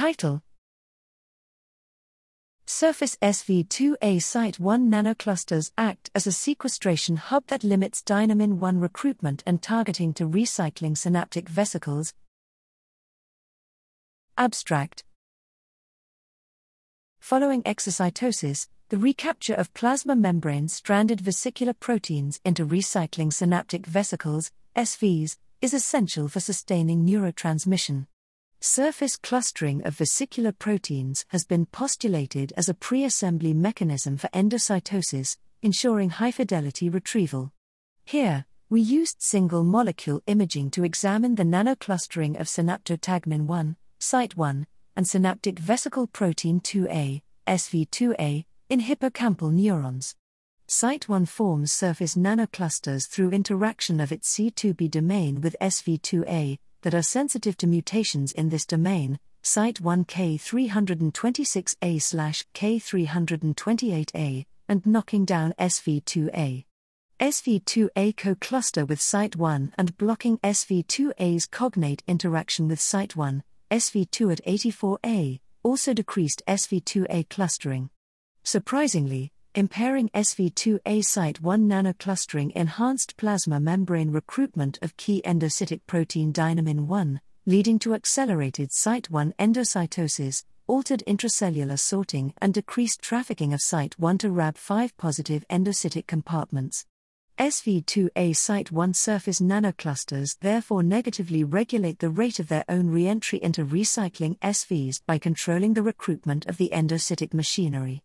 Title Surface SV2A Syt1 nanoclusters act as a sequestration hub that limits Dynamin 1 recruitment and targeting to recycling synaptic vesicles. Abstract Following exocytosis, the recapture of plasma membrane stranded vesicular proteins into recycling synaptic vesicles, SVs, is essential for sustaining neurotransmission. Surface clustering of vesicular proteins has been postulated as a pre assembly mechanism for endocytosis, ensuring high fidelity retrieval. Here, we used single molecule imaging to examine the nanoclustering of synaptotagmin 1, Syt1, and synaptic vesicle protein 2A, SV2A, in hippocampal neurons. Syt1 forms surface nanoclusters through interaction of its C2b domain with SV2A, that are sensitive to mutations in this domain, Syt1K326A K328A, and knocking down SV2A. SV2A co cluster with Syt1 and blocking SV2A's cognate interaction with Syt1, SV2 at 84A, also decreased SV2A clustering. Surprisingly, impairing SV2A Syt1 nanoclustering enhanced plasma membrane recruitment of key endocytic protein dynamin 1, leading to accelerated Syt1 endocytosis, altered intracellular sorting, and decreased trafficking of Syt1 to Rab5 positive endocytic compartments. SV2A Syt1 surface nanoclusters therefore negatively regulate the rate of their own reentry into recycling SVs by controlling the recruitment of the endocytic machinery.